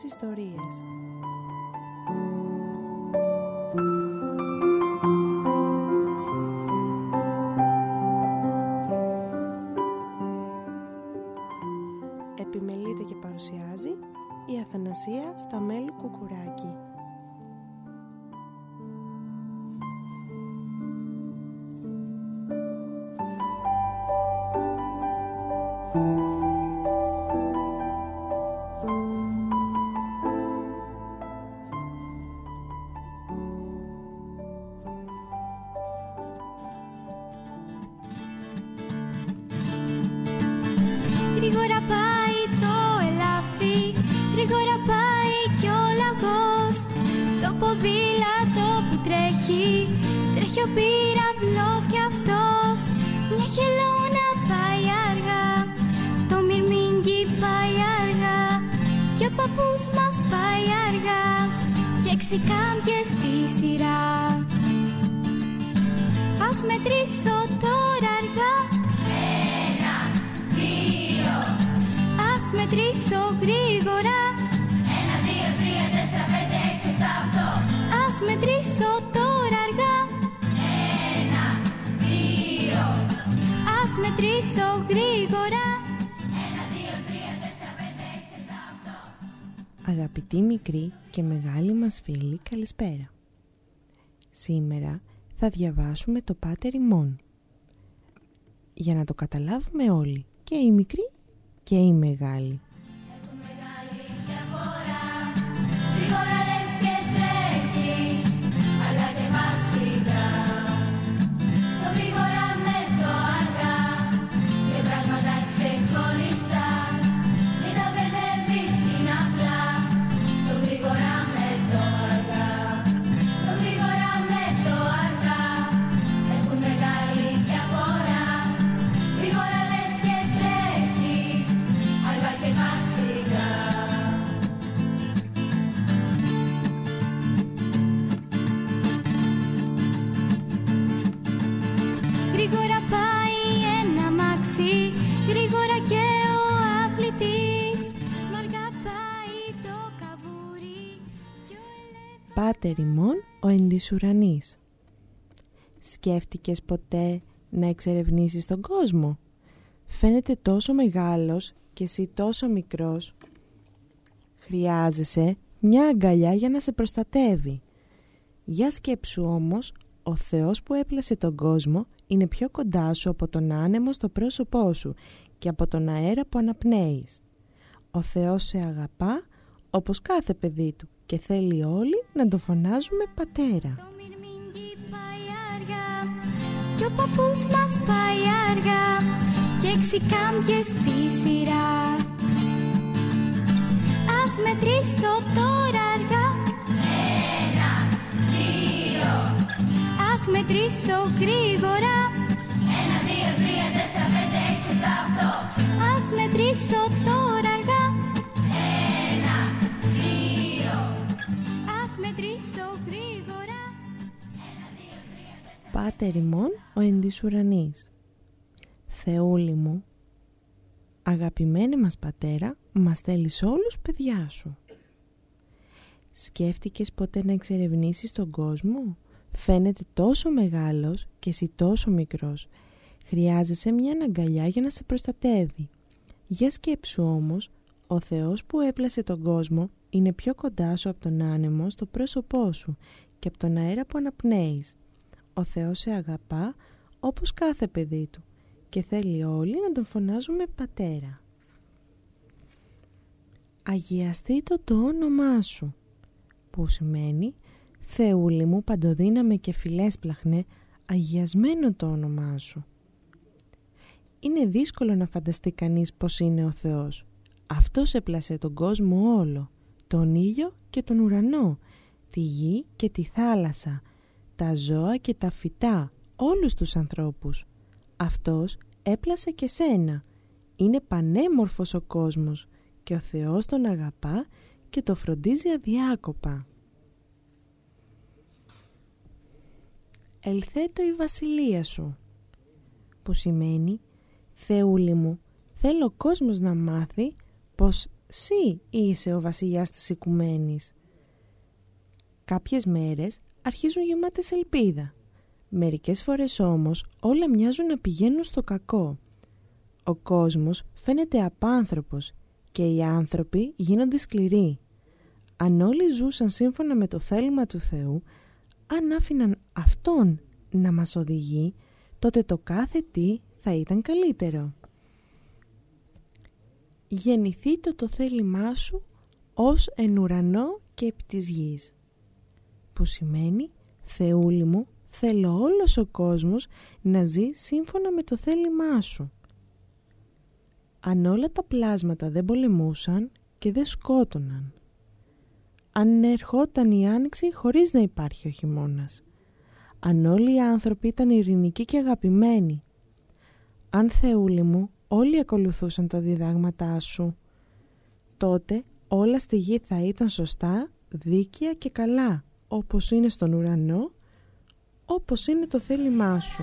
γλυκές ιστορίες. Επιμελείται και παρουσιάζει η Αθανασία Σταμέλου Κουκουράκη. Γρήγορα Κι ο παππούς μας πάει αργά και έξι κάμπιες στη σειρά Ας μετρήσω τώρα αργά Ας μετρήσω γρήγορα Ένα, δύο, τρία, τέσσερα, πέντε, έξι, εφτά, οκτώ Ας μετρήσω τώρα αργά Ένα, δύο Ας μετρήσω γρήγορα Αγαπητοί μικροί και μεγάλοι μας φίλοι, καλησπέρα. Σήμερα θα διαβάσουμε το Πάτερ ημών. Για να το καταλάβουμε όλοι, και οι μικροί και οι μεγάλοι. Ημών ο εντής ουρανής. Σκέφτηκες ποτέ να εξερευνήσεις τον κόσμο; Φαίνεται τόσο μεγάλος και εσύ τόσο μικρός. Χρειάζεσαι μια αγκαλιά για να σε προστατεύει. Για σκέψου όμως, ο Θεός που έπλασε τον κόσμο είναι πιο κοντά σου από τον άνεμο στο πρόσωπό σου και από τον αέρα που αναπνέεις. Ο Θεός σε αγαπά όπως κάθε παιδί του και θέλει όλοι να το φωνάζουμε πατέρα. Το μυρμήγκι πάει αργά και ο παππούς μας πάει αργά και έξι κάμπιες στη σειρά. Ας μετρήσω τώρα αργά. Ένα, δύο. Ας μετρήσω γρήγορα. Ένα, δύο, τρία, τέσσερα, πέντε, έξι, εφτά, οκτώ Ας μετρήσω τώρα Ας μετρήσω γρήγορα Πάτερ ημών ο εντής ουρανής. Θεούλη μου, αγαπημένε μας πατέρα, μας θέλεις όλους παιδιά σου. Σκέφτηκες ποτέ να εξερευνήσεις τον κόσμο; Φαίνεται τόσο μεγάλος και εσύ τόσο μικρός. Χρειάζεσαι μια αγκαλιά για να σε προστατεύει. Για σκέψου όμως, ο Θεός που έπλασε τον κόσμο είναι πιο κοντά σου από τον άνεμο στο πρόσωπό σου και από τον αέρα που αναπνέεις. Ο Θεός σε αγαπά όπως κάθε παιδί του και θέλει όλοι να τον φωνάζουμε πατέρα. Αγιαστεί το το όνομά σου που σημαίνει Θεούλη μου παντοδύναμε και φιλέσπλαχνε αγιασμένο το όνομά σου. Είναι δύσκολο να φανταστεί κανείς πως είναι ο Θεός. Αυτός έπλασε τον κόσμο όλο, τον ήλιο και τον ουρανό, τη γη και τη θάλασσα, τα ζώα και τα φυτά, όλους τους ανθρώπους. Αυτός έπλασε και σένα. Είναι πανέμορφος ο κόσμος και ο Θεός τον αγαπά και το φροντίζει αδιάκοπα. Ελθέτω η βασιλεία σου, που σημαίνει Θεούλη μου, θέλω ο κόσμος να μάθει πως σύ είσαι ο βασιλιάς της οικουμένης. Κάποιες μέρες αρχίζουν γεμάτες ελπίδα. Μερικές φορές όμως όλα μοιάζουν να πηγαίνουν στο κακό. Ο κόσμος φαίνεται απάνθρωπος και οι άνθρωποι γίνονται σκληροί. Αν όλοι ζούσαν σύμφωνα με το θέλημα του Θεού, αν άφηναν Αυτόν να μας οδηγεί, τότε το κάθε τι θα ήταν καλύτερο. Γεννηθεί το το θέλημά σου ως εν ουρανό και επί της γης. Που σημαίνει, Θεούλη μου, θέλω όλος ο κόσμος να ζει σύμφωνα με το θέλημά σου. Αν όλα τα πλάσματα δεν πολεμούσαν και δεν σκότωναν. Αν ερχόταν η άνοιξη χωρίς να υπάρχει ο χειμώνας. Αν όλοι οι άνθρωποι ήταν ειρηνικοί και αγαπημένοι. Αν Θεούλη μου όλοι ακολουθούσαν τα διδάγματά σου. Τότε όλα στη γη θα ήταν σωστά, δίκαια και καλά, όπως είναι στον ουρανό, όπως είναι το θέλημά σου.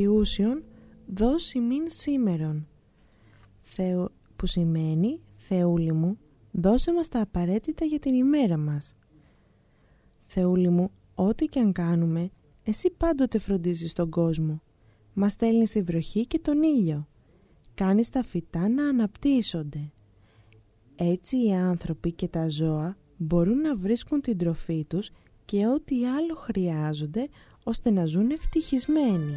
Ημών των επιούσιων δώσει μην σήμερον. Θεο, που σημαίνει Θεούλη μου δώσε μας τα απαραίτητα για την ημέρα μας. Θεούλη μου ό,τι και αν κάνουμε εσύ πάντοτε φροντίζεις τον κόσμο. Μας στέλνεις τη βροχή και τον ήλιο. Κάνεις τα φυτά να αναπτύσσονται. Έτσι οι άνθρωποι και τα ζώα μπορούν να βρίσκουν την τροφή τους και ό,τι άλλο χρειάζονται ώστε να ζουν ευτυχισμένοι.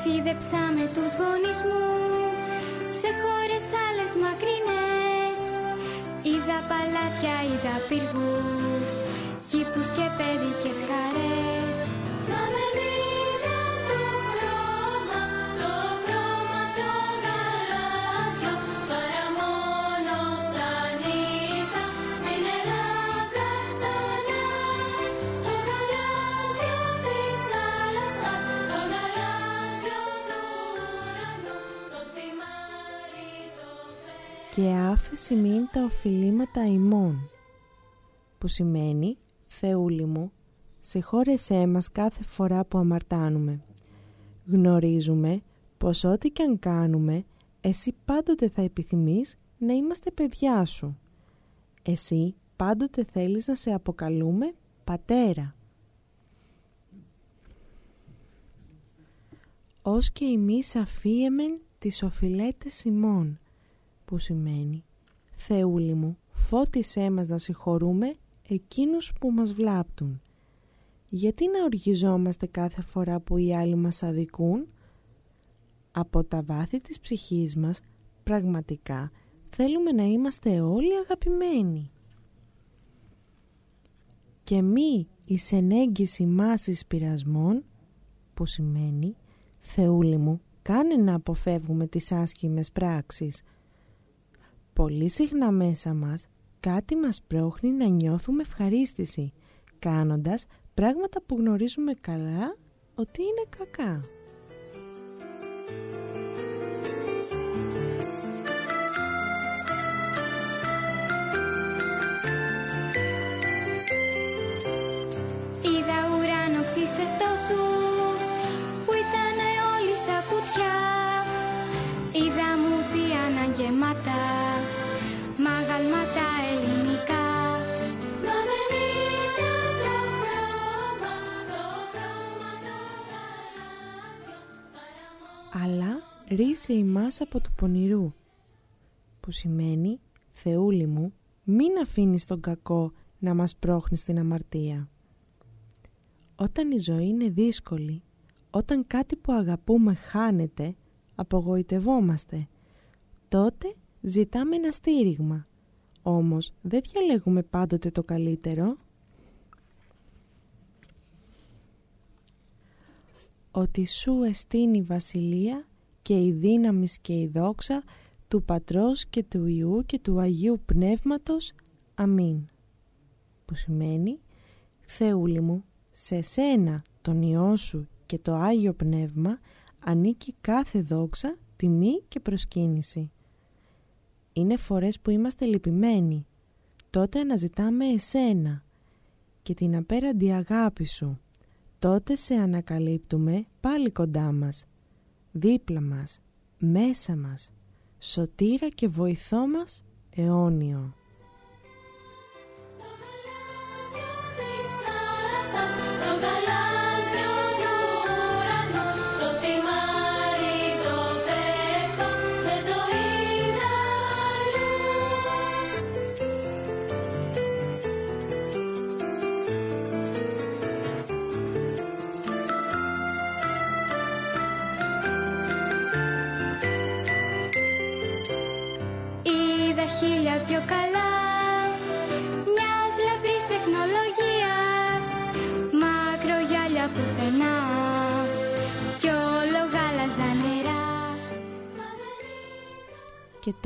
Ταξίδεψα με τους γονείς μου σε χώρες άλλες μακρινές. Είδα παλάτια, είδα πύργους, κήπους και παιδικές χαρές άφηση μην τα οφειλήματα ημών, που σημαίνει «Θεούλη μου, σε χώρεσέ μας κάθε φορά που αμαρτάνουμε. Γνωρίζουμε πως ό,τι και αν κάνουμε, εσύ πάντοτε θα επιθυμείς να είμαστε παιδιά σου. Εσύ πάντοτε θέλεις να σε αποκαλούμε πατέρα. Ως και εμείς αφίεμεν τις οφειλέτες ημών, που σημαίνει «Θεούλη μου, φώτισέ μας να συγχωρούμε εκείνους που μας βλάπτουν». Γιατί να οργιζόμαστε κάθε φορά που οι άλλοι μας αδικούν; Από τα βάθη της ψυχής μας, πραγματικά, θέλουμε να είμαστε όλοι αγαπημένοι. Και μη η σενέγγιση μάσης πειρασμών, που σημαίνει «Θεούλη μου, κάνε να αποφεύγουμε τις άσχημες πράξεις», πολύ συχνά μέσα μας κάτι μας πρόχνει να νιώθουμε ευχαρίστηση, κάνοντας πράγματα που γνωρίζουμε καλά ότι είναι κακά. Αλλά ρίσε η μάσα από του πονηρού, που σημαίνει «Θεούλη μου, μην αφήνεις τον κακό να μας πρόχνει στην αμαρτία». Όταν η ζωή είναι δύσκολη, όταν κάτι που αγαπούμε χάνεται, απογοητευόμαστε. Τότε ζητάμε ένα στήριγμα. Όμως δεν διαλέγουμε πάντοτε το καλύτερο. Ότι σου εστίνει η βασιλεία και η δύναμης και η δόξα του Πατρός και του Ιού και του Αγίου Πνεύματος. Αμήν. Που σημαίνει «Θεούλη μου, σε σένα, τον Υιό σου και το Άγιο Πνεύμα ανήκει κάθε δόξα, τιμή και προσκύνηση». Είναι φορές που είμαστε λυπημένοι. Τότε αναζητάμε εσένα και την απέραντη αγάπη σου. Τότε σε ανακαλύπτουμε πάλι κοντά μας, δίπλα μας, μέσα μας σωτήρα και βοηθό μας αιώνιο.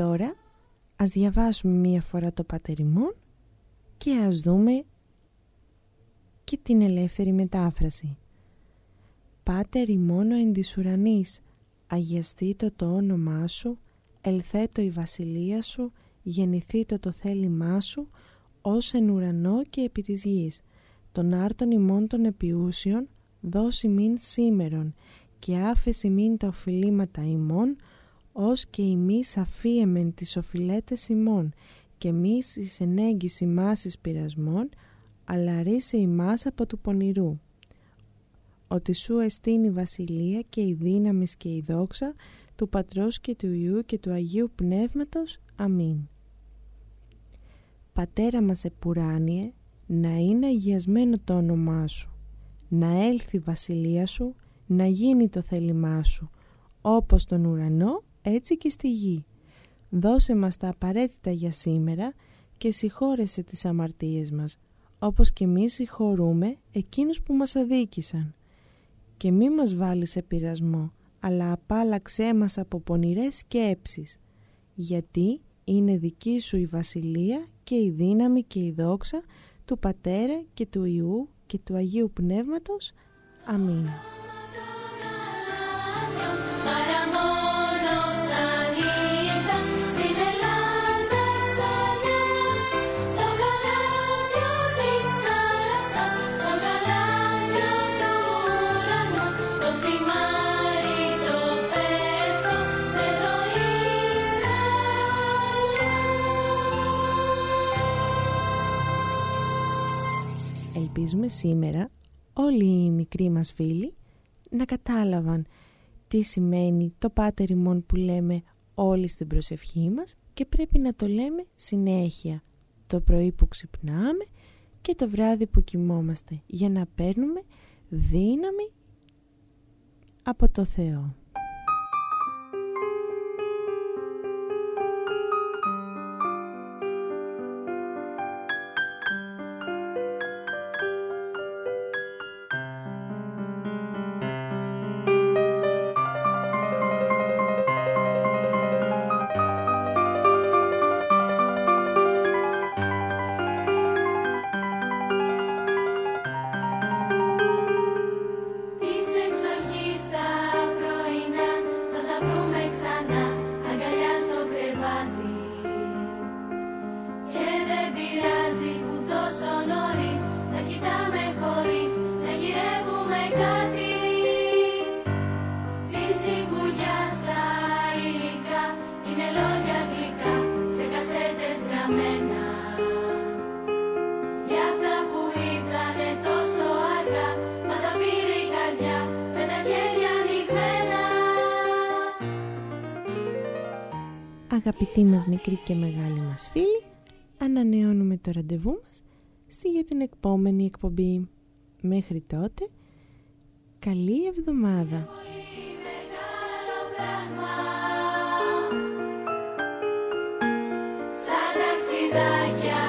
Τώρα ας διαβάσουμε μία φορά το πατεριμόν και ας δούμε και την ελεύθερη μετάφραση. Πάτερ ημώνο εν της ουρανής, αγιαστήτω το όνομά σου, ελθέτω η βασιλεία σου, γεννηθήτω το θέλημά σου, ως εν ουρανό και επί της γης. Τον άρτον ημών των επιούσιων, δώσει μην σήμερον, και άφεση μην τα οφειλήματα ημών, ως και ημείς αφίεμεν τις οφειλέτες ημών και εμείς εις ενέγγις ημάς εις πειρασμών, αλλά ρίσε ημάς από του πονηρού. Ότι σου εστίν η βασιλεία και η δύναμη και η δόξα του Πατρός και του Ιού και του Αγίου Πνεύματος. Αμήν. Πατέρα μας επουράνιε, να είναι αγιασμένο το όνομά σου, να έλθει η βασιλεία σου, να γίνει το θέλημά σου, όπως τον ουρανό έτσι και στη γη. Δώσε μας τα απαραίτητα για σήμερα και συγχώρεσε τις αμαρτίες μας, όπως και εμείς συγχωρούμε εκείνους που μας αδίκησαν. Και μη μας βάλεις σε πειρασμό, αλλά απάλαξέ μας από πονηρές σκέψεις, γιατί είναι δική σου η βασιλεία και η δύναμη και η δόξα του Πατέρα και του Ιού και του Αγίου Πνεύματος. Αμήν. Ελπίζουμε σήμερα όλοι οι μικροί μας φίλοι να κατάλαβαν τι σημαίνει το πάτερ ημών που λέμε όλοι στην προσευχή μας και πρέπει να το λέμε συνέχεια το πρωί που ξυπνάμε και το βράδυ που κοιμόμαστε για να παίρνουμε δύναμη από το Θεό. Αγαπητοί μας μικροί και μεγάλοι μας φίλοι, ανανεώνουμε το ραντεβού μας στη για την επόμενη εκπομπή. Μέχρι τότε, καλή εβδομάδα. Γλυκό